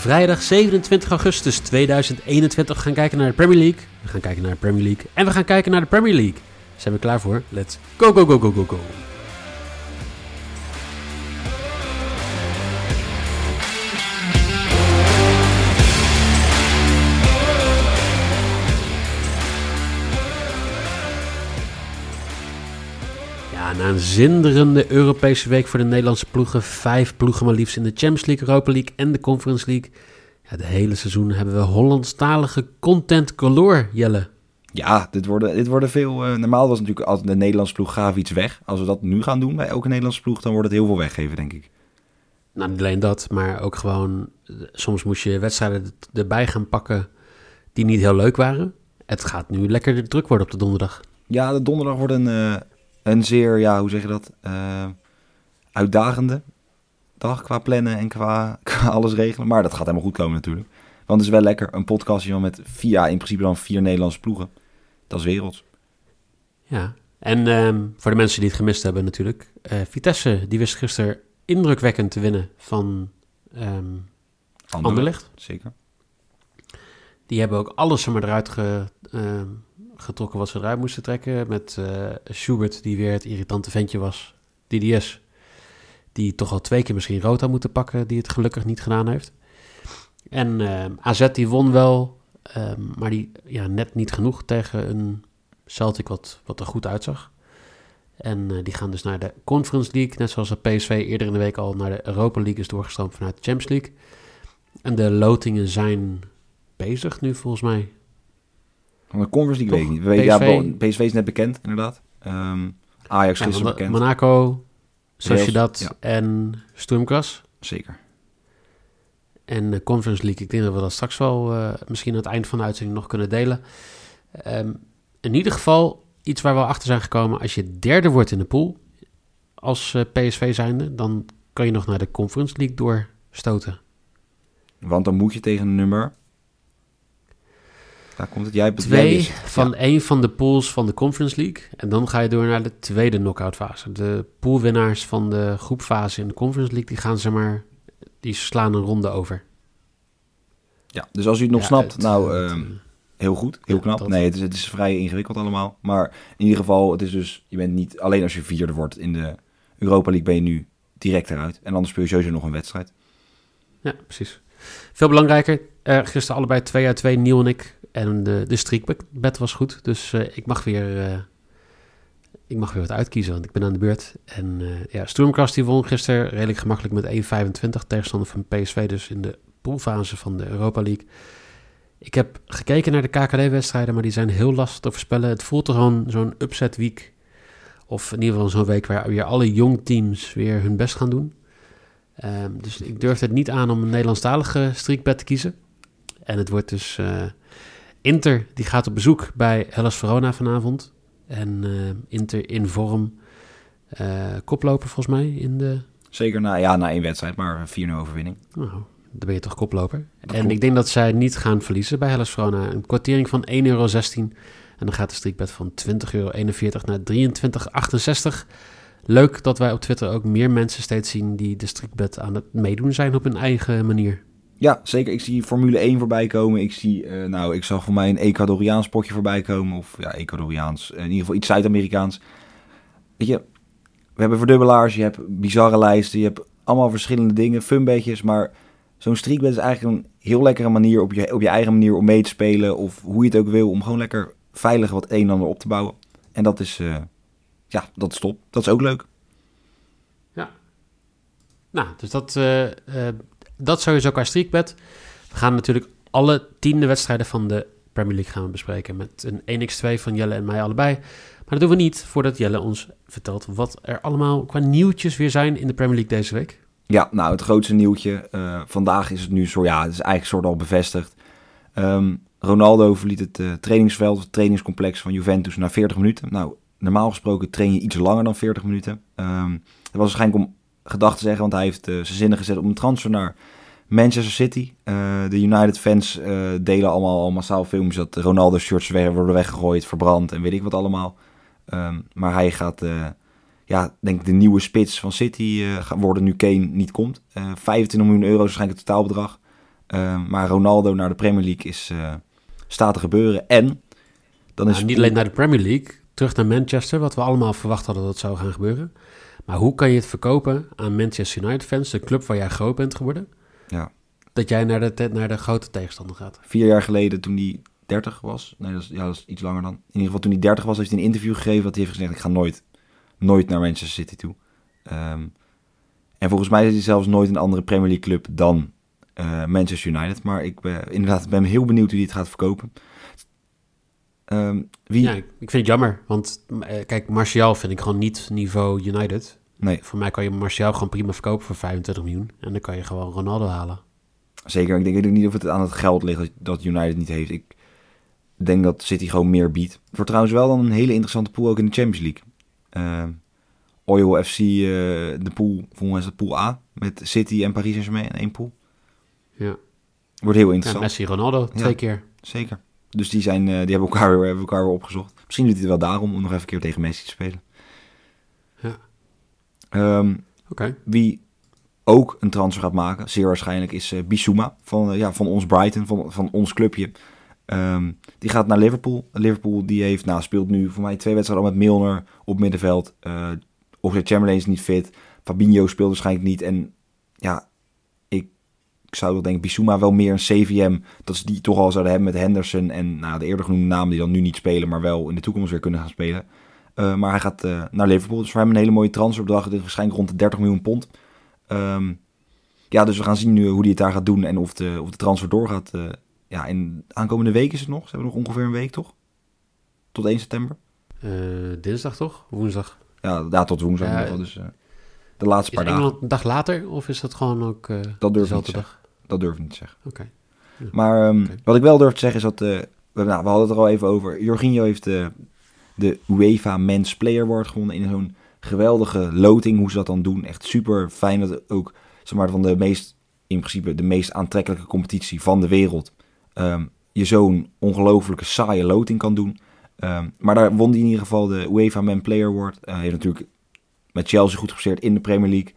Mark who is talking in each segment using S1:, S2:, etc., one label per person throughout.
S1: vrijdag 27 augustus 2021. We gaan kijken naar de Premier League. We gaan kijken naar de Premier League. En we gaan kijken naar de Premier League. Zijn we klaar voor? Let's go, go, go, go, go, go. Na een zinderende Europese week voor de Nederlandse ploegen. Vijf ploegen maar liefst in de Champions League, Europa League en de Conference League. Ja, het hele seizoen hebben we Hollandstalige content galore, Jelle.
S2: Ja, dit worden, dit worden veel. eh, normaal was natuurlijk als de Nederlandse ploeg gaf iets weg. Als we dat nu gaan doen bij elke Nederlandse ploeg, dan wordt het heel veel weggeven, denk ik.
S1: Nou, niet alleen dat, maar ook gewoon... eh, Soms moest je wedstrijden er- erbij gaan pakken die niet heel leuk waren. Het gaat nu lekker druk worden op de donderdag.
S2: Ja, de donderdag wordt een, eh, een zeer, ja, hoe zeg je dat? eh, uitdagende dag qua plannen en qua, qua alles regelen. Maar dat gaat helemaal goed komen natuurlijk. Want het is wel lekker, een podcastje met vier, ja, in principe dan vier Nederlandse ploegen. Dat is werelds.
S1: Ja, en ehm, voor de mensen die het gemist hebben natuurlijk. eh, Vitesse, die wist gisteren indrukwekkend te winnen van ehm Anderlecht.
S2: Zeker.
S1: Die hebben ook alles er maar eruit ge- ehm, getrokken wat ze eruit moesten trekken. Met eh, Schubert, die weer het irritante ventje was. DDS, die toch al twee keer misschien rood had moeten pakken, die het gelukkig niet gedaan heeft. En ehm, AZ die won wel, ehm, maar die ja, net niet genoeg tegen een Celtic wat, wat er goed uitzag. En eh, die gaan dus naar de Conference League, net zoals de PSV eerder in de week al naar de Europa League is doorgestroomd vanuit de Champions League. En de lotingen zijn bezig nu volgens mij.
S2: Van de Conference League weet ik niet. Weten, ja,
S1: PSV?
S2: PSV is net bekend, inderdaad. Ehm, Ajax
S1: Ja,
S2: is
S1: Mon-
S2: bekend.
S1: Monaco, Sociedad
S2: ja.
S1: en Sturmgras.
S2: Zeker.
S1: En de Conference League, ik denk dat we dat straks wel eh, misschien aan het eind van de uitzending nog kunnen delen. Ehm, in ieder geval iets waar we achter zijn gekomen. Als je derde wordt in de pool als eh, PSV zijnde, dan kan je nog naar de Conference League doorstoten.
S2: Want dan moet je tegen een nummer... Daar komt het. Jij
S1: Twee
S2: jij
S1: van één van de pools van de Conference League. En dan ga je door naar de tweede knockout fase. De poolwinnaars van de groepfase in de Conference League, die gaan zeg maar, die slaan een ronde over.
S2: Ja, dus als u het nog
S1: Ja,
S2: snapt,
S1: het-
S2: nou,
S1: het,
S2: ehm,
S1: eh,
S2: heel goed, heel
S1: Ja,
S2: knap.
S1: dat.
S2: Nee, het is, het is vrij ingewikkeld allemaal. Maar in ieder geval, het is dus, je bent niet, alleen als je vierde wordt in de Europa League ben je nu direct eruit. En anders speel je sowieso nog een wedstrijd.
S1: Ja, precies. Veel belangrijker, gisteren allebei 2 uit 2, Niel en ik. En de, de was goed, dus eh, ik, mag weer, eh, ik mag weer wat uitkiezen, want ik ben aan de beurt. En eh ja, Stormcast die won gisteren redelijk gemakkelijk met 1,25 tegenstander van PSV, dus in de poolfase van de Europa League. Ik heb gekeken naar de KKD-wedstrijden, maar die zijn heel lastig te voorspellen. Het voelt er gewoon zo'n upset week, of in ieder geval zo'n week waar weer alle jong teams weer hun best gaan doen. Ehm, dus ik durf het niet aan om een Nederlandstalige streakbed te kiezen. En het wordt dus eh, Inter, die gaat op bezoek bij Hellas Verona vanavond. En eh, Inter in vorm, eh, koploper volgens mij in de...
S2: Zeker na, ja, na één wedstrijd, maar een 4-0 overwinning.
S1: Nou, dan ben je toch koploper.
S2: Dat
S1: en
S2: klopt.
S1: ik denk dat zij niet gaan verliezen bij Hellas Verona. Een kwartering van 1,16 euro. En dan gaat de streakbed van 20,41 euro naar 23,68. Leuk dat wij op Twitter ook meer mensen steeds zien die de streakbed aan het meedoen zijn op hun eigen manier.
S2: Ja, zeker. Ik zie Formule 1 voorbij komen. Ik zie, eh, nou, ik zag voor mij een Ecuadoriaans potje voorbij komen. Of ja, Ecuadoriaans. In ieder geval iets Zuid-Amerikaans. Weet je, we hebben verdubbelaars. Je hebt bizarre lijsten. Je hebt allemaal verschillende dingen. Funbetjes. Maar zo'n streakbet is eigenlijk een heel lekkere manier op je, op je eigen manier om mee te spelen. Of hoe je het ook wil. Om gewoon lekker veilig wat een en ander op te bouwen. En dat is, eh, ja, dat is top. Dat is ook leuk.
S1: Nou, dus dat, eh, eh, dat sowieso qua streakbed. We gaan natuurlijk alle tiende wedstrijden van de Premier League gaan bespreken met een 1x2 van Jelle en mij allebei. Maar dat doen we niet voordat Jelle ons vertelt wat er allemaal qua nieuwtjes weer zijn in de Premier League deze week.
S2: Ja, nou, het grootste nieuwtje. eh, vandaag is het nu zo, ja, het is eigenlijk soort al bevestigd. Ehm, Ronaldo verliet het eh, trainingsveld, het trainingscomplex van Juventus na 40 minuten. Nou, normaal gesproken train je iets langer dan 40 minuten. Ehm dat was waarschijnlijk om gedacht te zeggen, want hij heeft eh, zijn zinnen gezet om een transfer naar Manchester City. Eh, de United fans eh, delen allemaal al massaal filmpjes dat Ronaldo shirts worden weggegooid, verbrand en weet ik wat allemaal. Ehm, maar hij gaat, ja, denk ik de nieuwe spits van City gaan worden nu Kane niet komt. Eh 25 miljoen euro is waarschijnlijk het totaalbedrag. Eh, maar Ronaldo naar de Premier League is, staat te gebeuren. En dan is
S1: Nou, niet alleen naar de Premier League, terug naar Manchester, wat we allemaal verwacht hadden dat zou gaan gebeuren. Maar hoe kan je het verkopen aan Manchester United fans, de club waar jij groot bent geworden,
S2: Ja.
S1: dat jij naar de, naar de grote tegenstander gaat?
S2: vier jaar geleden toen hij 30 was. Nee, dat is, ja, dat is iets langer dan. In ieder geval toen hij 30 was, heeft hij een interview gegeven dat hij heeft gezegd: ik ga nooit, nooit naar Manchester City toe. Ehm, en volgens mij is hij zelfs nooit een andere Premier League club dan eh, Manchester United. Maar ik ben inderdaad ben heel benieuwd hoe hij het gaat verkopen. Ehm, wie?
S1: Ja, ik ik vind het jammer, want eh, kijk, Martial vind ik gewoon niet niveau United.
S2: Nee,
S1: Voor mij kan je Martial gewoon prima verkopen voor 25 miljoen en dan kan je gewoon Ronaldo halen.
S2: zeker. Ik denk ook niet of het aan het geld ligt dat- United niet heeft. Ik denk dat City gewoon meer biedt. Het wordt trouwens wel dan een hele interessante pool ook in de Champions League. Ehm Oil FC, de pool, volgens mij is het pool A. Met City en Paris Saint-Germain in één pool.
S1: Ja.
S2: Wordt heel
S1: Ja,
S2: interessant.
S1: Messi, Ronaldo, twee
S2: Ja.
S1: keer.
S2: Zeker. Dus die, zijn, eh, die hebben, elkaar, weer- hebben elkaar weer opgezocht. Misschien doet hij het wel daarom om nog even een keer tegen Messi te spelen.
S1: Ja. Oké.
S2: Wie ook een transfer gaat maken, zeer waarschijnlijk, is eh Bissouma van, eh, ja, van ons Brighton, van, van ons clubje. Ehm, die gaat naar Liverpool. Liverpool die heeft, nou, speelt nu voor mij twee wedstrijden al met Milner op middenveld. Uh, Oxlade Chamberlain is niet fit. Fabinho speelt waarschijnlijk niet. En ja, ik zou wel denken, Bissouma wel meer een CVM. Dat ze die toch al zouden hebben met Henderson en nou, de eerder genoemde namen die dan nu niet spelen, maar wel in de toekomst weer kunnen gaan spelen. Uh, maar hij gaat uh, naar Liverpool. Dus voor hem een hele mooie transferbedrag. Dit is waarschijnlijk rond de 30 miljoen pond. Um, ja, dus we gaan zien nu hoe hij het daar gaat doen en of de, of de transfer doorgaat. Uh, ja, in aankomende week is het nog. Ze hebben nog ongeveer een week, toch? Tot 1 september.
S1: Dinsdag toch? Woensdag?
S2: Ja, ja tot woensdag. Ja, dus de laatste paar dagen.
S1: Is een dag later of is dat gewoon ook uh,
S2: dat durf ik niet dag? Dat durf ik niet te zeggen.
S1: Oké. Okay.
S2: Ja. Maar um, okay. wat ik wel durf te zeggen is dat... uh, we, nou, we hadden het er al even over. Jorginho heeft uh, de UEFA Men's Player Award gewonnen in zo'n geweldige loting. Hoe ze dat dan doen. Echt super fijn dat ook zeg maar, van de meest, in principe de meest aantrekkelijke competitie van de wereld. Um, je zo'n ongelofelijke saaie loting kan doen. Um, maar daar won hij in ieder geval de UEFA Man Player Award. Hij uh, heeft natuurlijk met Chelsea goed gepresteerd in de Premier League.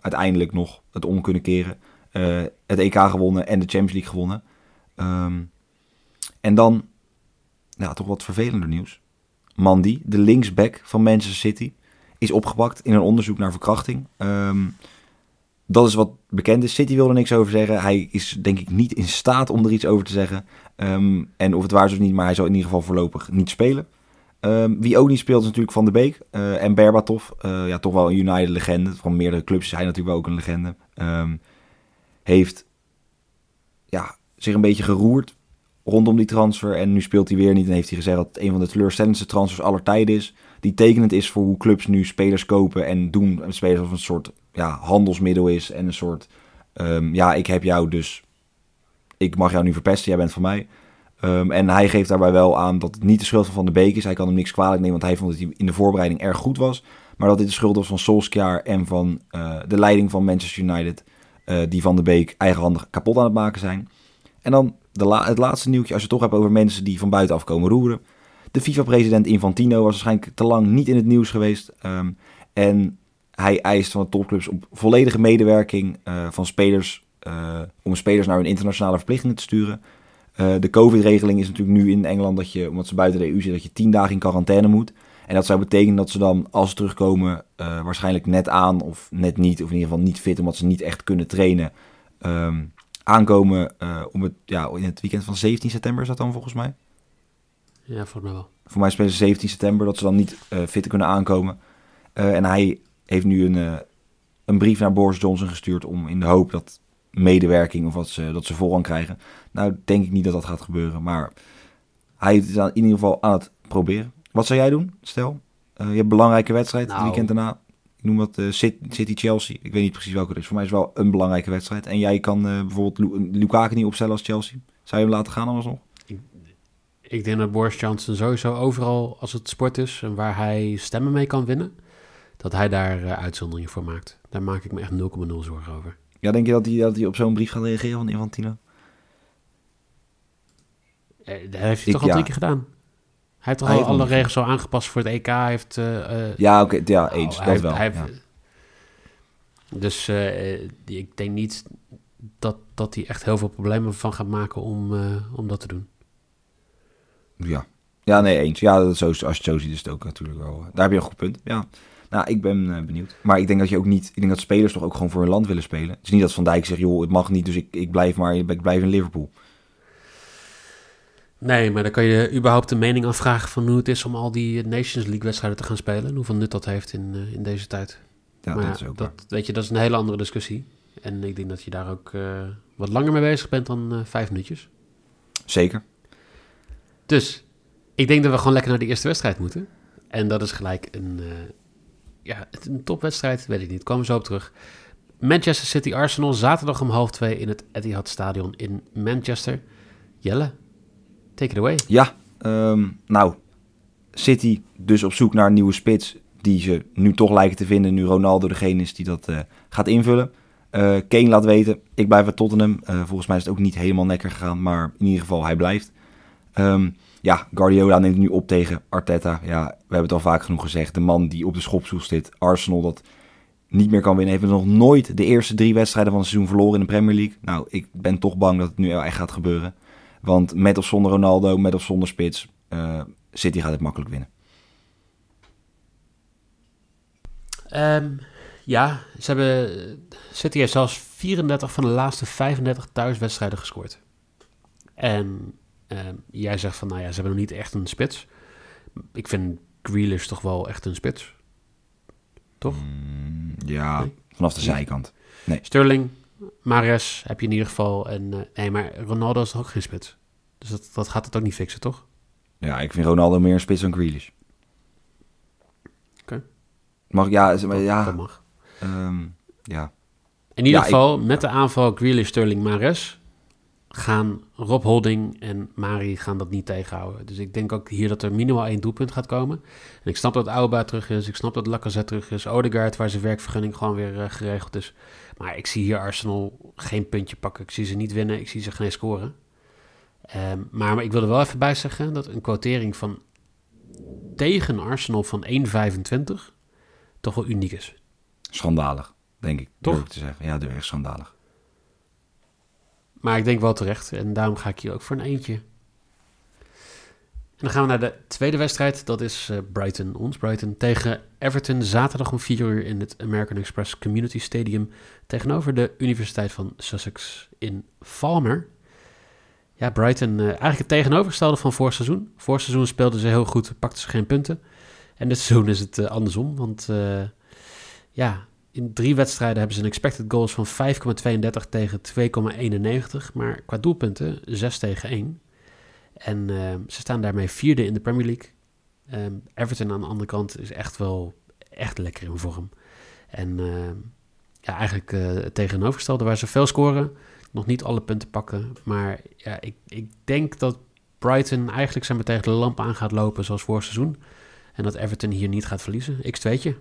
S2: Uiteindelijk nog het om kunnen keren. Uh, het EK gewonnen en de Champions League gewonnen. en dan, ja, toch wat vervelender nieuws. Mandy, de linksback van Manchester City, is opgepakt in een onderzoek naar verkrachting. Um, dat is wat bekend is. City wil er niks over zeggen. Hij is denk ik niet in staat om er iets over te zeggen. Um, en of het waar is of niet, maar hij zal in ieder geval voorlopig niet spelen. Wie ook niet speelt is natuurlijk Van der Beek uh, en Berbatov. Uh, ja, toch wel een United-legende. Van meerdere clubs is hij natuurlijk wel ook een legende. Um, heeft ja, zich een beetje geroerd rondom die transfer. En nu speelt hij weer niet. En heeft hij gezegd dat het een van de teleurstellendste transfers aller tijden is. Die tekenend is voor hoe clubs nu spelers kopen en doen. Spelers als een soort ja, handelsmiddel is. En een soort, um, ja, ik heb jou dus, ik mag jou nu verpesten, jij bent van mij. Um, en hij geeft daarbij wel aan dat het niet de schuld van Van de Beek is. Hij kan hem niks kwalijk nemen, want hij vond dat hij in de voorbereiding erg goed was. Maar dat dit de schuld was van Solskjaer en van uh, de leiding van Manchester United. Uh, die Van de Beek eigenhandig kapot aan het maken zijn. En dan de het laatste nieuwtje, als je het toch hebt over mensen die van buitenaf komen roeren. De FIFA-president Infantino was waarschijnlijk te lang niet in het nieuws geweest. Um, en hij eist van de topclubs op volledige medewerking uh, van spelers. Uh, om spelers naar hun internationale verplichtingen te sturen. De COVID-regeling is natuurlijk nu in Engeland dat je, omdat ze buiten de EU zitten, dat je tien dagen in quarantaine moet. En dat zou betekenen dat ze dan, als ze terugkomen, waarschijnlijk net aan of net niet, of in ieder geval niet fit, omdat ze niet echt kunnen trainen. Um, aankomen om het, ja, in het weekend van 17 september is dat dan volgens mij?
S1: Ja, voor mij wel.
S2: Voor mij spelen ze 17 september, dat ze dan niet fit kunnen aankomen. en hij heeft nu een, uh, een brief naar Boris Johnson gestuurd om in de hoop dat medewerking of wat ze, dat ze voorrang krijgen. Nou, denk ik niet dat dat gaat gebeuren, maar hij is in ieder geval aan het proberen. Wat zou jij doen? Stel, uh, je hebt een belangrijke wedstrijd
S1: nou.
S2: het weekend daarna. Ik noem dat uh, City-Chelsea. Ik weet niet precies welke het is. Voor mij is het wel een belangrijke wedstrijd. En jij kan bijvoorbeeld Lu Lukaku niet opstellen als Chelsea. Zou je hem laten gaan alsnog?
S1: Ik, ik denk dat Boris Johnson sowieso overal als het sport is en waar hij stemmen mee kan winnen dat hij daar uitzonderingen voor maakt. Daar maak ik me echt 0,0 zorgen over.
S2: Ja, denk je dat hij, dat hij op zo'n brief gaat reageren van Infantino?
S1: Eh, dat heeft hij ik, toch al ja. drie keer gedaan. Hij heeft al alle regels al aangepast voor het EK. Hij heeft, uh,
S2: ja, oké, okay, ja, eens,
S1: oh,
S2: dat
S1: heeft,
S2: wel.
S1: Heeft,
S2: ja.
S1: Dus ik denk niet dat, dat hij echt heel veel problemen van gaat maken om, eh, om dat te doen.
S2: Ja. Ja, nee, eens. Ja, dat is zo, als je het zo ziet is het ook natuurlijk wel... Daar heb je een goed punt, ja. Nou, ik ben eh, benieuwd. Maar ik denk dat je ook niet... Ik denk dat spelers toch ook gewoon voor hun land willen spelen. Het is niet dat Van Dijk zegt, joh, het mag niet, dus ik, ik blijf maar... Ik blijf in Liverpool.
S1: Nee, maar dan kan je überhaupt de mening afvragen van hoe het is om al die Nations League wedstrijden te gaan spelen. En hoeveel nut dat heeft in, uh, in deze tijd.
S2: Ja,
S1: maar
S2: dat is ook
S1: dat, weet je, dat is een hele andere discussie. En ik denk dat je daar ook uh, wat langer mee bezig bent dan uh, vijf minuutjes.
S2: Zeker.
S1: Dus ik denk dat we gewoon lekker naar de eerste wedstrijd moeten. En dat is gelijk een, ja, een topwedstrijd, weet ik niet. Komen we zo op terug. Manchester City Arsenal, zaterdag om half twee in het Etihad Stadion in Manchester. Jelle, take it away.
S2: Ja, um, nou, City dus op zoek naar een nieuwe spits die ze nu toch lijken te vinden, nu Ronaldo degene is die dat uh, gaat invullen. Uh, Kane laat weten, ik blijf bij Tottenham. Uh, volgens mij is het ook niet helemaal lekker gegaan, maar in ieder geval, hij blijft. Um, ja, Guardiola neemt nu op tegen Arteta. Ja, we hebben het al vaak genoeg gezegd. De man die op de schopstoel zit, Arsenal, dat niet meer kan winnen. Heeft nog nooit de eerste drie wedstrijden van het seizoen verloren in de Premier League. Nou, ik ben toch bang dat het nu echt gaat gebeuren. Want met of zonder Ronaldo, met of zonder spits, uh, City gaat het makkelijk winnen.
S1: Um, ja, ze hebben, City heeft zelfs 34 van de laatste 35 thuiswedstrijden gescoord. En um, jij zegt van, nou ja, ze hebben nog niet echt een spits. Ik vind Grealish toch wel echt een spits. Toch?
S2: Mm, ja, nee? vanaf de zijkant. Nee.
S1: Sterling, Mares heb je in ieder geval. En, uh, nee, maar Ronaldo is toch ook geen spits. Dus dat, dat gaat het ook niet fixen, toch?
S2: Ja, ik vind Ronaldo meer een spits dan Grealish.
S1: Oké.
S2: Mag, ja, maar, ja.
S1: Dat mag.
S2: Um, ja.
S1: In ieder
S2: Ja,
S1: geval, met de aanval Grealish, Sterling, Mares... gaan Rob Holding en Mari gaan dat niet tegenhouden. Dus ik denk ook hier dat er minimaal één doelpunt gaat komen. En ik snap dat Auba terug is. Ik snap dat Lacazette terug is. Odegaard, waar zijn werkvergunning gewoon weer uh, geregeld is. Maar ik zie hier Arsenal geen puntje pakken. Ik zie ze niet winnen. Ik zie ze geen scoren. Um, maar, maar ik wil er wel even bij zeggen dat een quotering van tegen Arsenal van 1,25 toch wel uniek is.
S2: Schandalig, denk ik.
S1: Toch?
S2: Ik te zeggen. Ja, echt schandalig.
S1: Maar ik denk wel terecht. En daarom ga ik hier ook voor een eentje. En dan gaan we naar de tweede wedstrijd. Dat is uh, Brighton, ons Brighton, tegen Everton. Zaterdag om 4 uur in het American Express Community Stadium. Tegenover de Universiteit van Sussex in Falmer. Ja, Brighton, uh, eigenlijk het tegenovergestelde van vorig seizoen. Vorig seizoen speelden ze heel goed, pakten ze geen punten. En dit seizoen is het uh, andersom. Want ja, in drie wedstrijden hebben ze een expected goals van 5,32 tegen 2,91. Maar qua doelpunten 6 tegen 1. En uh, ze staan daarmee vierde in de Premier League. Um, Everton aan de andere kant is echt wel echt lekker in vorm. En uh, ja, eigenlijk het tegenovergestelde waar ze veel scoren. Nog niet alle punten pakken. Maar ja, ik, ik denk dat Brighton eigenlijk zijn tegen de lamp aan gaat lopen zoals vorig seizoen. En dat Everton hier niet gaat verliezen. X2'tje.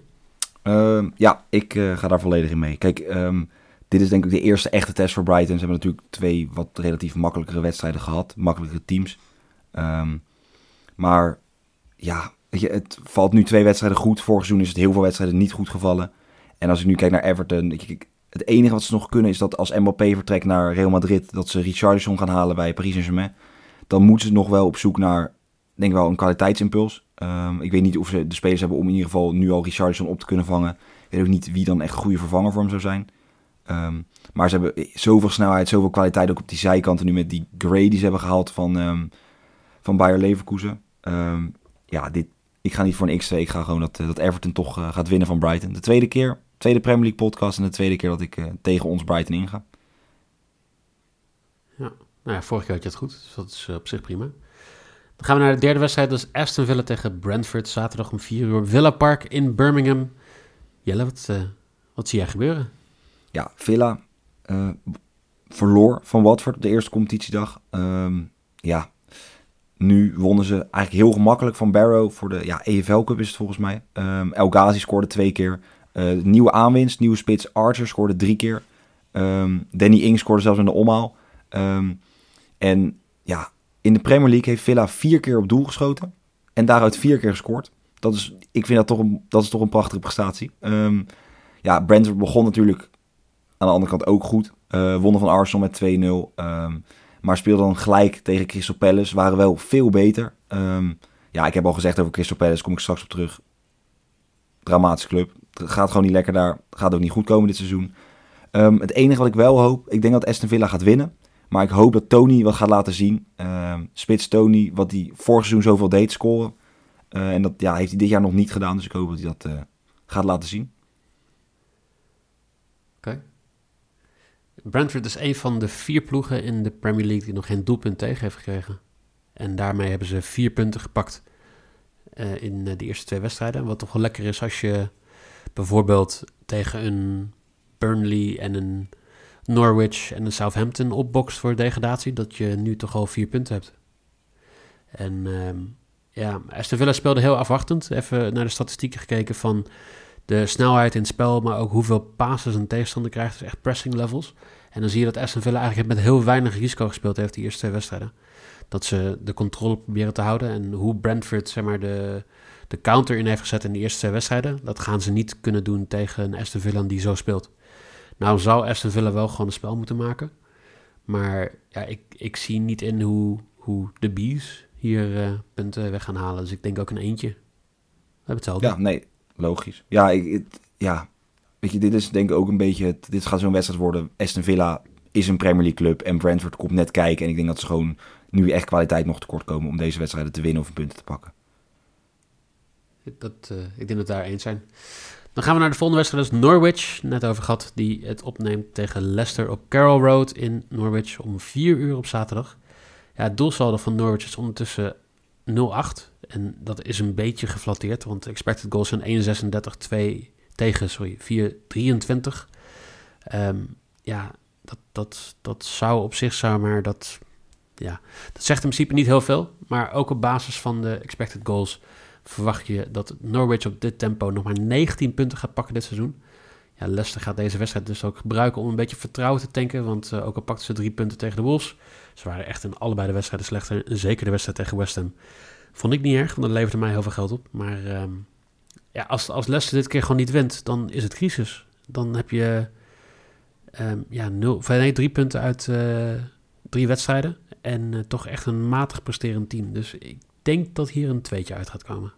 S2: Uh, ja, ik uh, ga daar volledig in mee. Kijk, um, dit is denk ik de eerste echte test voor Brighton. Ze hebben natuurlijk twee wat relatief makkelijkere wedstrijden gehad. Makkelijkere teams. Um, maar ja, het valt nu twee wedstrijden goed. Vorig seizoen is het heel veel wedstrijden niet goed gevallen. En als ik nu kijk naar Everton... Ik, het enige wat ze nog kunnen is dat als Mbappé vertrekt naar Real Madrid... dat ze Richarlison gaan halen bij Paris Saint-Germain. Dan moeten ze nog wel op zoek naar, denk ik wel, een kwaliteitsimpuls. Um, ik weet niet of ze de spelers hebben om in ieder geval nu al Richardson op te kunnen vangen. Ik weet ook niet wie dan echt een goede vervanger voor hem zou zijn. Um, maar ze hebben zoveel snelheid, zoveel kwaliteit ook op die zijkanten. Nu met die Gray die ze hebben gehaald van, um, van Bayer Leverkusen. ja, dit, ik ga niet voor een X2. Ik ga gewoon dat, dat Everton toch uh, gaat winnen van Brighton. De tweede keer, tweede Premier League podcast en de tweede keer dat ik uh, tegen ons Brighton inga.
S1: Ja, nou ja, vorige keer had je het goed. Dus dat is uh, op zich prima. Dan gaan we naar de derde wedstrijd. Dat is Aston Villa tegen Brentford. Zaterdag om 4 uur. Villa Park in Birmingham. Jelle, wat, uh, wat zie jij gebeuren?
S2: Ja, Villa uh, verloor van Watford op de eerste competitiedag. Um, ja, nu wonnen ze eigenlijk heel gemakkelijk van Barrow voor de ja, EFL Cup is het volgens mij. Um, El Ghazi scoorde twee keer. Uh, nieuwe aanwinst, nieuwe spits Archer scoorde drie keer. Um, Danny Ing scoorde zelfs in de omhaal. en ja, in de Premier League heeft Villa vier keer op doel geschoten. En daaruit vier keer gescoord. Dat is, ik vind dat toch een, dat is toch een prachtige prestatie. Um, ja, Brentford begon natuurlijk aan de andere kant ook goed. Uh, wonnen van Arsenal met 2-0. Um, maar speelden dan gelijk tegen Crystal Palace. Waren wel veel beter. Ja, ik heb al gezegd over Crystal Palace. Kom ik straks op terug. Dramatische club. Gaat gewoon niet lekker daar. Gaat ook niet goed komen dit seizoen. Um, het enige wat ik wel hoop. Ik denk dat Aston Villa gaat winnen. Maar ik hoop dat Tony wat gaat laten zien. Um, Spits Tony, wat hij vorig seizoen zoveel deed, scoren. Uh, en dat ja, heeft hij dit jaar nog niet gedaan. Dus ik hoop dat hij dat uh, gaat laten zien.
S1: Oké. Brentford is een van de vier ploegen in de Premier League die nog geen doelpunt tegen heeft gekregen. En daarmee hebben ze vier punten gepakt uh, in de eerste twee wedstrijden. Wat toch wel lekker is als je bijvoorbeeld tegen een Burnley en een Norwich en een Southampton opbokst voor degradatie, dat je nu toch al vier punten hebt. En um, ja, Aston Villa speelde heel afwachtend. Even naar de statistieken gekeken van de snelheid in het spel, maar ook hoeveel passes een tegenstander krijgt. Dus echt pressing levels. En dan zie je dat Aston Villa eigenlijk met heel weinig risico gespeeld heeft die eerste twee wedstrijden. Dat ze de controle proberen te houden. En hoe Brentford zeg maar, de, de counter in heeft gezet in de eerste twee wedstrijden, dat gaan ze niet kunnen doen tegen een Aston Villa die zo speelt. Nou zou Aston Villa wel gewoon een spel moeten maken. Maar ja, ik, ik zie niet in hoe, hoe de Bees hier uh, punten weg gaan halen. Dus ik denk ook een eentje. We hebben hetzelfde.
S2: Ja, nee, logisch. Ja, ik, ja, weet je, dit is denk ik ook een beetje... Het, dit gaat zo'n wedstrijd worden. Aston Villa is een Premier League club en Brentford komt net kijken. En ik denk dat ze gewoon nu echt kwaliteit nog tekort komen om deze wedstrijden te winnen of punten te pakken.
S1: Dat, uh, ik denk dat we daar eens zijn. Dan gaan we naar de volgende wedstrijd. Is Norwich, net over gehad, die het opneemt tegen Leicester op Carroll Road in Norwich om 4 uur op zaterdag. Ja, het doelsaldo van Norwich is ondertussen 0-8. En dat is een beetje geflatteerd, want expected goals zijn 1,36-2 tegen, sorry, 4,23. Um, ja, dat, dat, dat zou op zich zou maar dat, ja, dat zegt in principe niet heel veel. Maar ook op basis van de expected goals verwacht je dat Norwich op dit tempo nog maar 19 punten gaat pakken dit seizoen. Ja, Leicester gaat deze wedstrijd dus ook gebruiken om een beetje vertrouwen te tanken. Want uh, ook al pakten ze drie punten tegen de Wolves. Ze waren echt in allebei de wedstrijden slechter. Zeker de wedstrijd tegen West Ham. Vond ik niet erg, want dat leverde mij heel veel geld op. Maar um, ja, als, als Leicester dit keer gewoon niet wint, dan is het crisis. Dan heb je um, ja, nul, nee, drie punten uit uh, drie wedstrijden. En uh, toch echt een matig presterend team. Dus ik denk dat hier een tweetje uit gaat komen.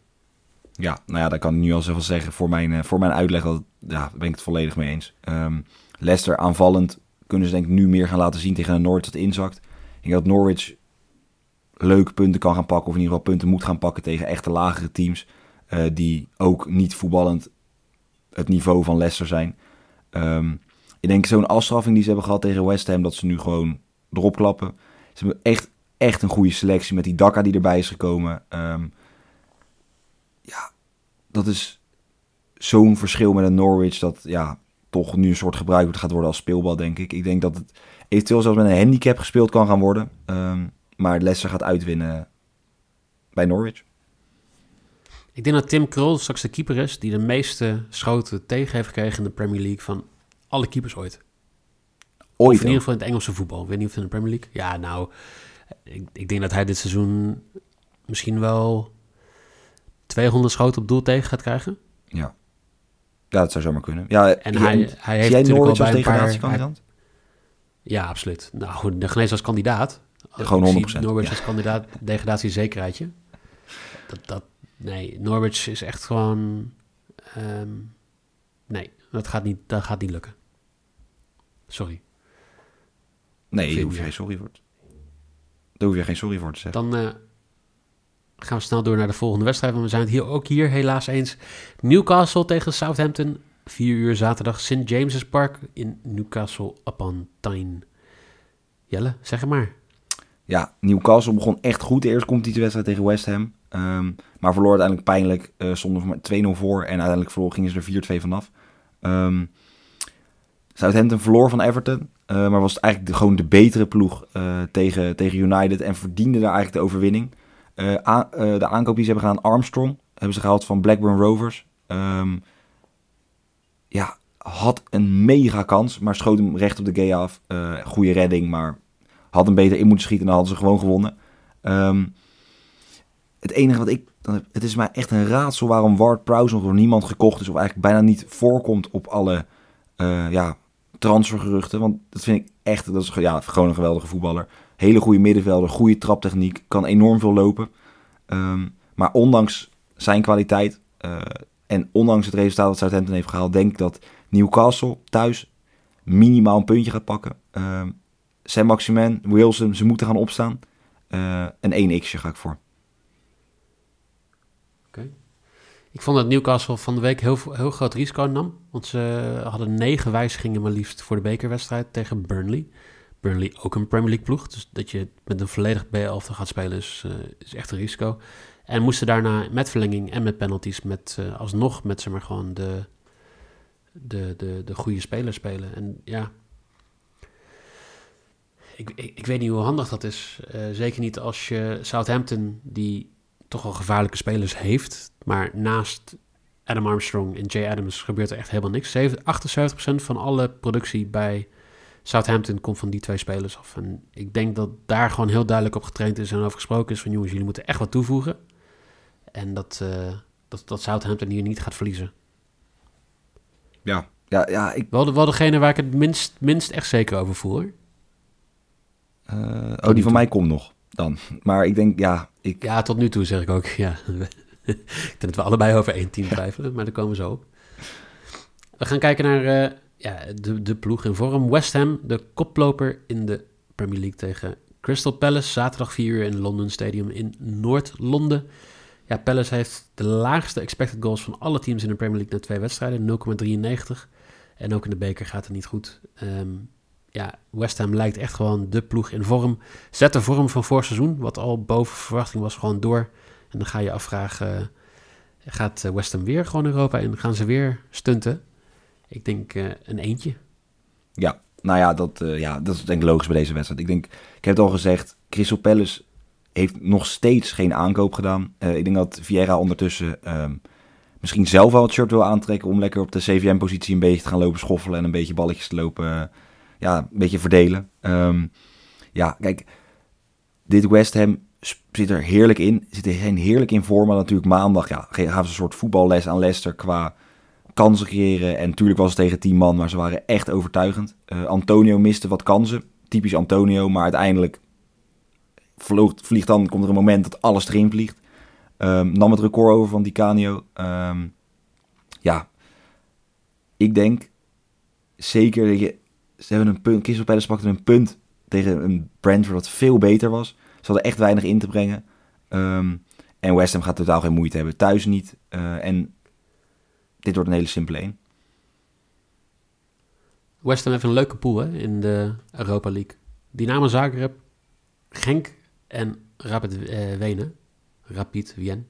S2: Ja, nou ja, dat kan ik nu al zoveel zeggen. Voor mijn, uh, voor mijn uitleg dat, ja, daar ben ik het volledig mee eens. Um, Leicester aanvallend kunnen ze denk ik nu meer gaan laten zien tegen een Norwich dat inzakt. Ik denk dat Norwich leuke punten kan gaan pakken. Of in ieder geval punten moet gaan pakken tegen echte lagere teams. Uh, die ook niet voetballend het niveau van Leicester zijn. Um, ik denk zo'n afstraffing die ze hebben gehad tegen West Ham. Dat ze nu gewoon erop klappen. Ze hebben echt, echt een goede selectie met die Dakka die erbij is gekomen. Um, ja, dat is zo'n verschil met een Norwich dat ja, toch nu een soort gebruikt gaat worden als speelbal, denk ik. Ik denk dat het eventueel zelfs met een handicap gespeeld kan gaan worden. Um, maar Leicester gaat uitwinnen bij Norwich.
S1: Ik denk dat Tim Krul straks de keeper is die de meeste schoten tegen heeft gekregen in de Premier League van alle keepers ooit. Ooit. Of in ieder geval in het Engelse voetbal. Ik weet niet of in de Premier League. Ja, nou, ik, ik denk dat hij dit seizoen misschien wel 200 schoten op doel tegen gaat krijgen.
S2: Ja. Ja, dat zou zomaar kunnen. Ja,
S1: en hij, hij heeft
S2: jij
S1: natuurlijk
S2: wel bij een paar... Hij,
S1: ja, absoluut. Nou, de genees als kandidaat.
S2: Gewoon 100%.
S1: Norwich
S2: ja.
S1: als kandidaat degradatiezekerheidje. Dat, dat, nee, Norwich is echt gewoon... Um, nee, dat gaat, niet, dat gaat niet lukken. Sorry.
S2: Nee, hoef sorry voor te... Daar hoef je geen sorry voor te zeggen.
S1: Dan uh, gaan we snel door naar de volgende wedstrijd. Want we zijn het hier ook hier helaas eens. Newcastle tegen Southampton. 4 uur zaterdag St. James's Park in Newcastle upon Tyne. Jelle, zeg het maar.
S2: Ja, Newcastle begon echt goed. Eerst komt die wedstrijd tegen West Ham. Um, maar verloor uiteindelijk pijnlijk. Uh, stonden maar 2-0 voor. En uiteindelijk verloor, gingen ze er 4-2 vanaf. Um, Southampton verloor van Everton. Uh, maar was het eigenlijk gewoon de betere ploeg uh, tegen, tegen United. En verdiende daar eigenlijk de overwinning. Aan, de aankoop die ze hebben gedaan, Armstrong. Hebben ze gehaald van Blackburn Rovers. Um, ja, had een mega kans. Maar schoot hem recht op de gay af. goede redding, maar had hem beter in moeten schieten. En dan hadden ze gewoon gewonnen. Um, het enige wat ik... Het is mij echt een raadsel waarom Ward Prowse nog door niemand gekocht is. Of eigenlijk bijna niet voorkomt op alle... Ja, transfergeruchten. Want dat vind ik echt, dat is ja, gewoon een geweldige voetballer. Hele goede middenvelder, goede traptechniek, kan enorm veel lopen. Ehm, maar ondanks zijn kwaliteit uh, en ondanks het resultaat dat Southampton heeft gehaald, denk ik dat Newcastle thuis minimaal een puntje gaat pakken. Uh, Sam Maximan, Wilson, ze moeten gaan opstaan. Uh, een 1x ga ik voor.
S1: Oké. Ik vond dat Newcastle van de week heel, heel groot risico nam. Want ze hadden negen wijzigingen maar liefst voor de bekerwedstrijd tegen Burnley. Burnley ook een Premier League ploeg. Dus dat je met een volledig B11 gaat spelen is, uh, is echt een risico. En moesten daarna met verlenging en met penalties met, uh, alsnog met zeg maar gewoon de, de, de, de goede spelers spelen. En ja, ik, ik, weet niet hoe handig dat is. Uh, zeker niet als je Southampton, die toch wel gevaarlijke spelers heeft, maar naast Adam Armstrong en Jay Adams gebeurt er echt helemaal niks. 78% van alle productie bij Southampton komt van die twee spelers af. En ik denk dat daar gewoon heel duidelijk op getraind is en over gesproken is van jongens, jullie moeten echt wat toevoegen. En dat, uh, dat, dat Southampton hier niet gaat verliezen.
S2: Ja, ja, ja. Ik...
S1: Wel, de, wel degene waar ik het minst, minst echt zeker over voel.
S2: Uh, oh, die van mij komt nog dan. Maar ik denk, ja... Ik...
S1: Ja, tot nu toe zeg ik ook, ja. ik denk dat we allebei over één team twijfelen, maar daar komen we zo op. We gaan kijken naar uh, ja, de, de ploeg in vorm. West Ham, de koploper in de Premier League tegen Crystal Palace. Zaterdag 4 uur in London Stadium in Noord-Londen. Ja, Palace heeft de laagste expected goals van alle teams in de Premier League na twee wedstrijden, 0,93. En ook in de beker gaat het niet goed. Um, ja, West Ham lijkt echt gewoon de ploeg in vorm. Zet de vorm van vorig seizoen, wat al boven verwachting was, gewoon door. En dan ga je afvragen, gaat West Ham weer gewoon Europa in? Gaan ze weer stunten? Ik denk uh, een eentje.
S2: Ja, nou ja dat, ja, dat is denk ik logisch bij deze wedstrijd. Ik denk, ik heb het al gezegd, Crystal Palace heeft nog steeds geen aankoop gedaan. Ik denk dat Vieira ondertussen um, misschien zelf wel het shirt wil aantrekken om lekker op de CVM-positie een beetje te gaan lopen schoffelen en een beetje balletjes te lopen ja, een beetje verdelen. Um, ja, kijk, dit West Ham zit er heerlijk in. Zit er heerlijk in vorm. Maar natuurlijk maandag ja, gaven ze een soort voetballes aan Leicester qua kansen creëren. En natuurlijk was het tegen tien man, maar ze waren echt overtuigend. Uh, Antonio miste wat kansen. Typisch Antonio, maar uiteindelijk vloog, vliegt dan, komt er een moment dat alles erin vliegt. Um, nam het record over van Di Canio. Um, ja, ik denk zeker dat je ze hebben een punt, Crystal Palace pakte een punt tegen een Brentford dat veel beter was. Ze hadden echt weinig in te brengen. Um, en West Ham gaat totaal geen moeite hebben. Thuis niet. Uh, en dit wordt een hele simpele 1.
S1: West Ham heeft een leuke pool hè, in de Europa League. Dynamo Zagreb, Genk en Rapid uh, Wenen. Rapid Wien.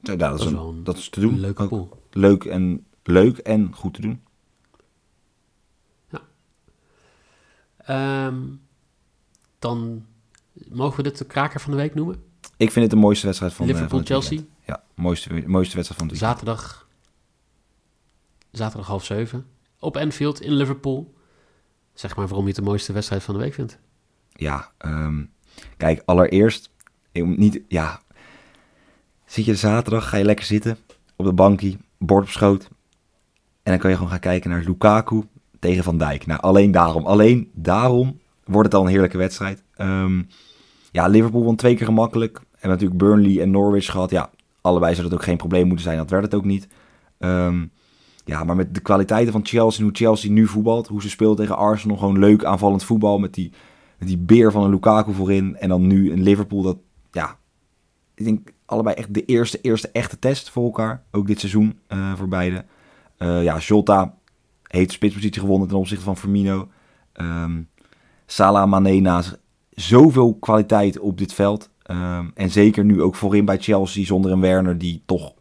S2: Ja, dat, dat, is, een, dat is te doen.
S1: Leuke pool.
S2: Leuk en, leuk en goed te doen.
S1: Um, dan mogen we dit de kraker van de week noemen?
S2: Ik vind het de mooiste wedstrijd van
S1: Liverpool-Chelsea.
S2: Ja, mooiste, mooiste wedstrijd van
S1: de Zaterdag, zaterdag half zeven. Op Enfield in Liverpool. Zeg maar waarom je het de mooiste wedstrijd van de week vindt.
S2: Ja, um, kijk, allereerst, niet, ja, zit je zaterdag, ga je lekker zitten op de bankie, bord op schoot. En dan kan je gewoon gaan kijken naar Lukaku, tegen Van Dijk. Nou, alleen daarom. Alleen daarom wordt het al een heerlijke wedstrijd. Um, ja, Liverpool won twee keer gemakkelijk. En natuurlijk Burnley en Norwich gehad. Ja, allebei zou dat ook geen probleem moeten zijn. Dat werd het ook niet. Um, ja, maar met de kwaliteiten van Chelsea hoe Chelsea nu voetbalt. Hoe ze speelt tegen Arsenal. Gewoon leuk aanvallend voetbal met die, die beer van een Lukaku voorin. En dan nu een Liverpool dat, ja... Ik denk allebei echt de eerste, eerste echte test voor elkaar. Ook dit seizoen uh, voor beide. Uh, ja, Jota heeft spitspositie gewonnen ten opzichte van Firmino. Um, Salah Mane naast zoveel kwaliteit op dit veld. Um, en zeker nu ook voorin bij Chelsea zonder een Werner die toch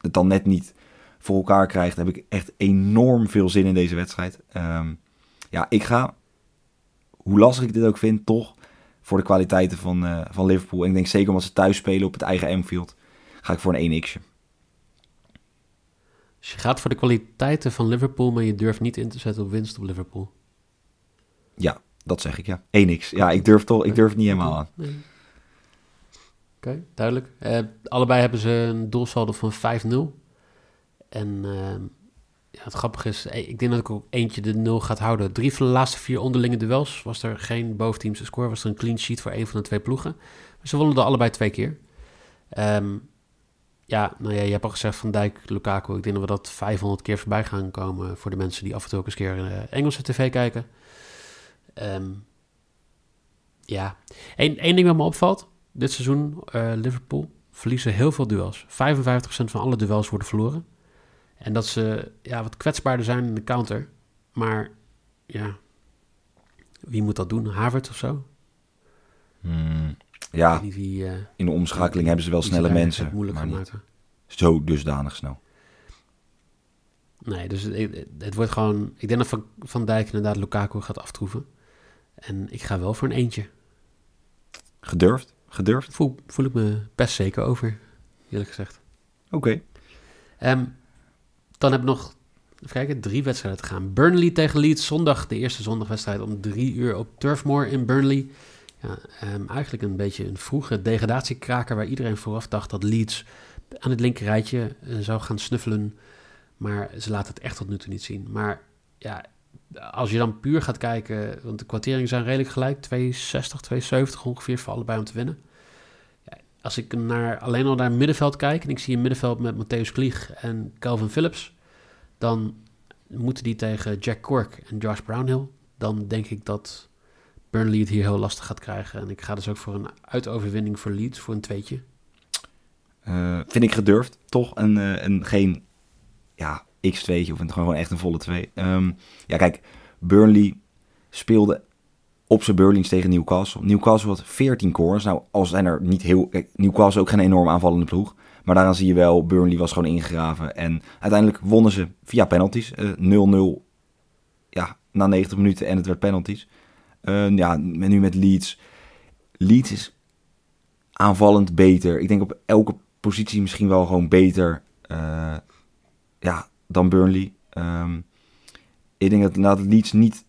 S2: het dan net niet voor elkaar krijgt. Heb ik echt enorm veel zin in deze wedstrijd. Um, ja, ik ga, hoe lastig ik dit ook vind, toch voor de kwaliteiten van, uh, van Liverpool. En ik denk zeker omdat ze thuis spelen op het eigen Anfield, ga ik voor een 1x'je.
S1: Dus je gaat voor de kwaliteiten van Liverpool, maar je durft niet in te zetten op winst op Liverpool.
S2: Ja, dat zeg ik, ja. 1x. Ja, ik durf, toch, ik durf het niet helemaal aan.
S1: Nee. Oké, okay, duidelijk. Uh, allebei hebben ze een doelsaldo van 5-0. En uh, ja, het grappige is, eh, ik denk dat ik ook eentje de nul gaat houden. Drie van de laatste vier onderlinge duels was er geen boventeamse score. Was er een clean sheet voor een van de twee ploegen. Maar ze wonnen er allebei twee keer. Ehm, ja, nou ja, je hebt al gezegd Van Dijk, Lukaku. Ik denk dat we dat 500 keer voorbij gaan komen voor de mensen die af en toe ook eens keer uh, Engelse tv kijken. Ehm, ja, Eén, één ding wat me opvalt. Dit seizoen, uh, Liverpool verliezen heel veel duels. 55% van alle duels worden verloren. En dat ze ja, wat kwetsbaarder zijn in de counter. Maar ja, wie moet dat doen? Harvard of zo?
S2: Hmm, ja,
S1: wie, uh,
S2: in de omschakeling hebben ze wel snelle mensen.
S1: Moeilijk
S2: maar niet zo dusdanig snel.
S1: Nee, dus het, het, wordt gewoon... Ik denk dat Van, van Dijk inderdaad Lukaku gaat aftroeven. En ik ga wel voor een eentje.
S2: Gedurfd? Gedurfd?
S1: Voel, voel ik me best zeker over, eerlijk gezegd.
S2: Oké.
S1: Ehm, dan heb ik nog even kijken, drie wedstrijden te gaan. Burnley tegen Leeds, zondag, de eerste zondagwedstrijd om drie uur op Turfmoor in Burnley. Ja, um, eigenlijk een beetje een vroege degradatiekraker waar iedereen vooraf dacht dat Leeds aan het linkerrijtje uh, zou gaan snuffelen. Maar ze laten het echt tot nu toe niet zien. Maar ja, als je dan puur gaat kijken, want de kwarteringen zijn redelijk gelijk, 260, 270 ongeveer voor allebei om te winnen. Ja, als ik naar, alleen al naar het middenveld kijk en ik zie een middenveld met Matthäus Klieg en Calvin Phillips, dan moeten die tegen Jack Cork en Josh Brownhill. Dan denk ik dat Burnley het hier heel lastig gaat krijgen. En ik ga dus ook voor een uitoverwinning voor Leeds, voor een tweetje.
S2: Uh, vind ik gedurfd, toch? En, uh, en geen ja, x2'tje of een, gewoon echt een volle 2. Um, ja, kijk, Burnley speelde op zijn Burlings tegen Newcastle. Newcastle had 14 corners. Nou, als zijn er niet heel... Kijk, Newcastle ook geen enorm aanvallende ploeg. Maar daaraan zie je wel, Burnley was gewoon ingegraven. En uiteindelijk wonnen ze via penalties. 0-0 uh, ja, na 90 minuten en het werd penalties. Uh, ja, nu met Leeds. Leeds is aanvallend beter. Ik denk op elke positie misschien wel gewoon beter. Uh, ja, dan Burnley. Um, ik denk dat, Leeds niet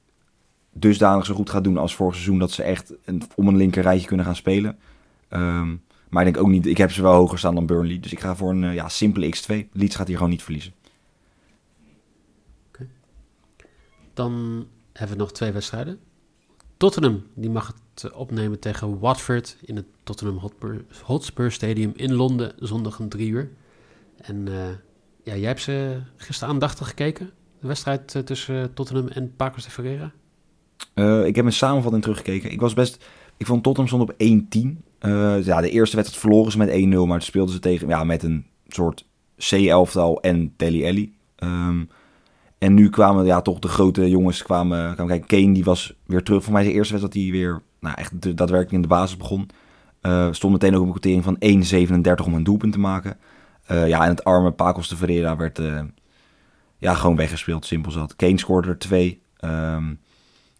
S2: dusdanig zo goed gaat doen als vorig seizoen. Dat ze echt een, om een linker rijtje kunnen gaan spelen. Um, maar ik denk ook niet, ik heb ze wel hoger staan dan Burnley. Dus ik ga voor een uh, ja, simpele X2. Leeds gaat hier gewoon niet verliezen.
S1: Dan hebben we nog twee wedstrijden. Tottenham, die mag het opnemen tegen Watford in het Tottenham Hotspur, Stadium in Londen, zondag om drie uur. En uh, ja, jij hebt ze gisteren aandachtig gekeken, de wedstrijd uh, tussen Tottenham en Pacos de Ferreira?
S2: Ik heb een samenvatting teruggekeken. Ik was best, ik vond Tottenham stond op 1-10. Uh, ja, de eerste wedstrijd verloren ze met 1-0, maar speelden ze tegen, ja, met een soort C-elftal en Telly Ellie. Um, en nu kwamen ja, toch de grote jongens kwamen, kwamen kijken. Kane die was weer terug. Voor mij de eerste wedstrijd dat hij weer nou, echt daadwerkelijk in de basis begon. Uh, stond meteen ook op een quotering van 1,37 om een doelpunt te maken. Uh, ja, en het arme Pacos de Ferreira werd uh, ja, gewoon weggespeeld, simpel zat. Kane scoorde er twee. Um,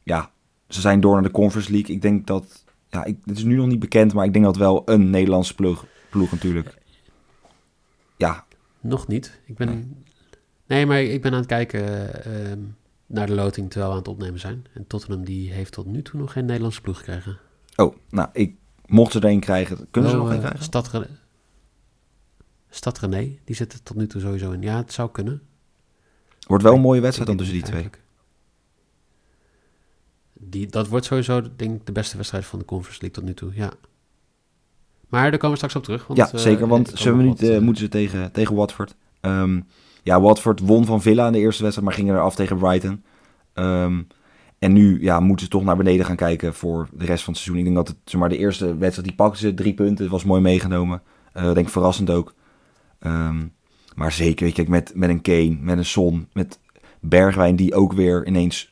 S2: ja, ze zijn door naar de Conference League. Ik denk dat, ja, ik, het is nu nog niet bekend, maar ik denk dat wel een Nederlandse ploeg, ploeg natuurlijk. Ja.
S1: Nog niet. Ik ben, nee. Nee maar ik ben aan het kijken uh, naar de loting terwijl we aan het opnemen zijn. En Tottenham die heeft tot nu toe nog geen Nederlandse ploeg gekregen.
S2: Oh, nou, ik mocht ze er een krijgen. Kunnen ze nog een krijgen?
S1: Stad, René, Stad René, die zit er tot nu toe sowieso in. Ja, het zou kunnen.
S2: Wordt wel een mooie wedstrijd dan tussen die twee.
S1: Die, dat wordt sowieso, denk ik, de beste wedstrijd van de Conference League tot nu toe, ja. Maar daar komen we straks op terug.
S2: Want, ja, zeker, want minuten uh, moeten ze tegen, tegen Watford. Um, ja, Watford won van Villa in de eerste wedstrijd, maar gingen eraf tegen Brighton. Um, en nu ja, moeten ze toch naar beneden gaan kijken voor de rest van het seizoen. Ik denk dat het, maar, de eerste wedstrijd, die pakten ze drie punten. Het was mooi meegenomen. Uh, denk verrassend ook. Um, maar zeker, weet je, met, met een Kane, met een Son, met Bergwijn die ook weer ineens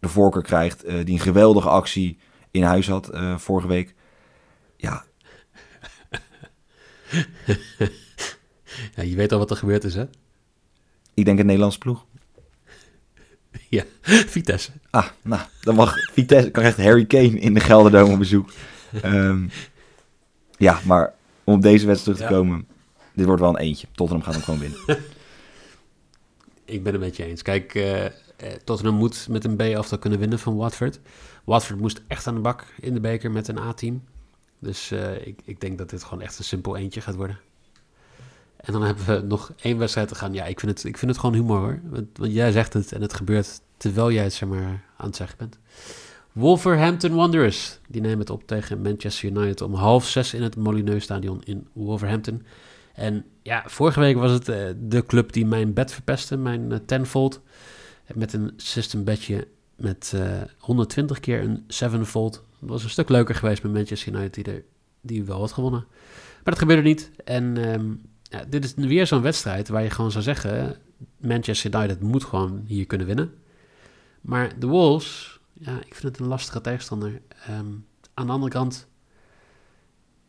S2: de voorkeur krijgt. Uh, die een geweldige actie in huis had uh, vorige week. Ja.
S1: ja. Je weet al wat er gebeurd is, hè?
S2: Ik denk een Nederlands ploeg.
S1: ja, Vitesse.
S2: Ah, nou, dan mag Vitesse, kan echt Harry Kane in de Gelderdome op bezoek. um, ja, maar om op deze wedstrijd terug te ja. komen, dit wordt wel een eentje. Tottenham gaat hem gewoon winnen.
S1: Ik ben het met je eens. Kijk, uh, Tottenham moet met een B-aftal kunnen winnen van Watford. Watford moest echt aan de bak in de beker met een A-team. Dus uh, ik, ik denk dat dit gewoon echt een simpel eentje gaat worden. En dan hebben we nog één wedstrijd te gaan. Ja, ik vind het, ik vind het gewoon humor hoor. Want, jij zegt het en het gebeurt terwijl jij het zeg maar aan het zeggen bent. Wolverhampton Wanderers. Die nemen het op tegen Manchester United om half zes in het Molineux Stadion in Wolverhampton. En ja, vorige week was het uh, de club die mijn bed verpestte, mijn uh, tenfold. Met een system bedje met uh, 120 keer een sevenfold. Dat was een stuk leuker geweest met Manchester United die, er, die wel had gewonnen. Maar dat gebeurde niet. En um, ja, dit is weer zo'n wedstrijd waar je gewoon zou zeggen... Manchester United moet gewoon hier kunnen winnen. Maar de Wolves, ja, ik vind het een lastige tegenstander. Um, aan de andere kant,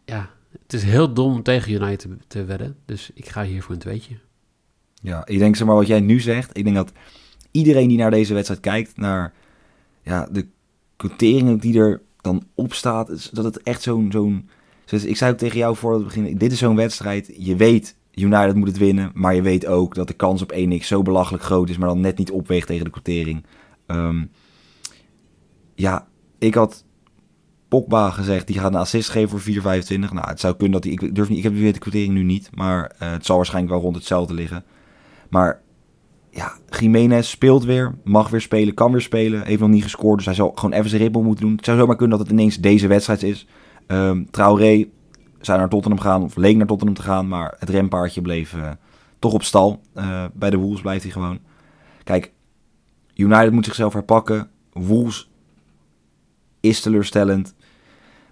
S1: ja, het is heel dom om tegen United te, te wedden. Dus ik ga hier voor een tweetje.
S2: Ja, ik denk zeg maar wat jij nu zegt. Ik denk dat iedereen die naar deze wedstrijd kijkt, naar ja, de quoteringen die er dan op staat, dat het echt zo'n... zo'n dus ik zei ook tegen jou voor het begin, dit is zo'n wedstrijd, je weet, United moet het winnen, maar je weet ook dat de kans op 1x zo belachelijk groot is, maar dan net niet opweegt tegen de quotering. Um, ja, ik had Pogba gezegd, die gaat een assist geven voor 4,25. Nou, het zou kunnen dat hij, ik durf niet, ik heb de quotering nu niet, maar uh, het zal waarschijnlijk wel rond hetzelfde liggen. Maar ja, Jiménez speelt weer, mag weer spelen, kan weer spelen, heeft nog niet gescoord, dus hij zal gewoon even zijn ribbel moeten doen. Het zou zomaar kunnen dat het ineens deze wedstrijd is. Um, Traoré zou naar Tottenham gaan, of leek naar Tottenham te gaan, maar het rempaardje bleef uh, toch op stal. Uh, bij de Wolves blijft hij gewoon. Kijk, United moet zichzelf herpakken. Wolves is teleurstellend.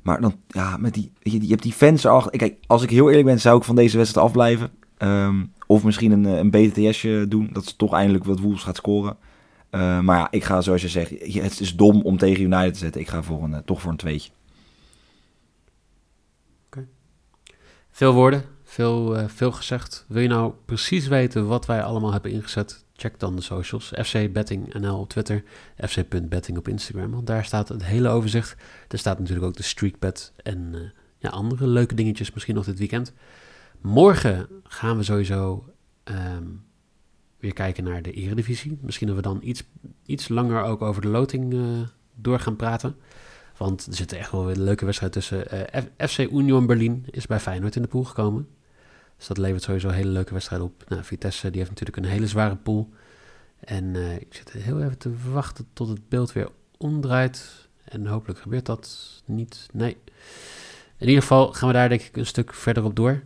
S2: Maar dan, ja, met die, je, hebt die fans erachter. Kijk, als ik heel eerlijk ben, zou ik van deze wedstrijd afblijven. Um, of misschien een, een BTS'je doen, dat ze toch eindelijk wat Wolves gaat scoren. Maar ja, ik ga zoals je zegt, het is dom om tegen United te zetten. Ik ga voor een, toch voor een tweetje.
S1: Veel woorden, veel, uh, veel gezegd. Wil je nou precies weten wat wij allemaal hebben ingezet? Check dan de socials. FC Betting NL op Twitter, fc.betting op Instagram. Want daar staat het hele overzicht. Er staat natuurlijk ook de streakbet en uh, ja, andere leuke dingetjes misschien nog dit weekend. Morgen gaan we sowieso um, weer kijken naar de Eredivisie. Misschien dat we dan iets, iets langer ook over de loting uh, door gaan praten. Want er zit echt wel weer een leuke wedstrijd tussen. Uh, FC Union Berlin is bij Feyenoord in de pool gekomen. Dus dat levert sowieso een hele leuke wedstrijd op. Nou, Vitesse die heeft natuurlijk een hele zware pool. En uh, ik zit heel even te wachten tot het beeld weer omdraait. En hopelijk gebeurt dat niet. Nee. In ieder geval gaan we daar denk ik een stuk verder op door.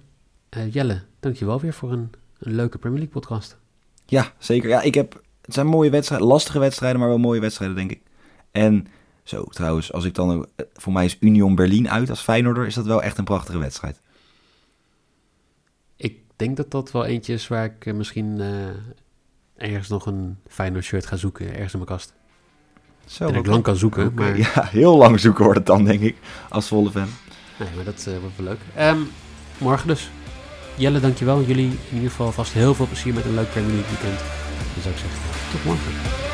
S1: Uh, Jelle, dankjewel weer voor een, een leuke Premier League podcast.
S2: Ja, zeker. Ja, ik heb, het zijn mooie wedstrijden, lastige wedstrijden, maar wel mooie wedstrijden denk ik. En zo, trouwens, als ik dan... Voor mij is Union Berlin uit als Feyenoorder. Is dat wel echt een prachtige wedstrijd.
S1: Ik denk dat dat wel eentje is waar ik misschien uh, ergens nog een Feyenoord shirt ga zoeken. Ergens in mijn kast. Zo, en ik lang kan zoeken. Okay. Maar...
S2: Ja, heel lang zoeken wordt het dan, denk ik. Als volle fan.
S1: Nee, maar dat uh, wordt wel leuk. Um, morgen dus. Jelle, dankjewel. Jullie in ieder geval vast heel veel plezier met een leuk Premier League weekend. Dan zou ik zeggen, tot morgen.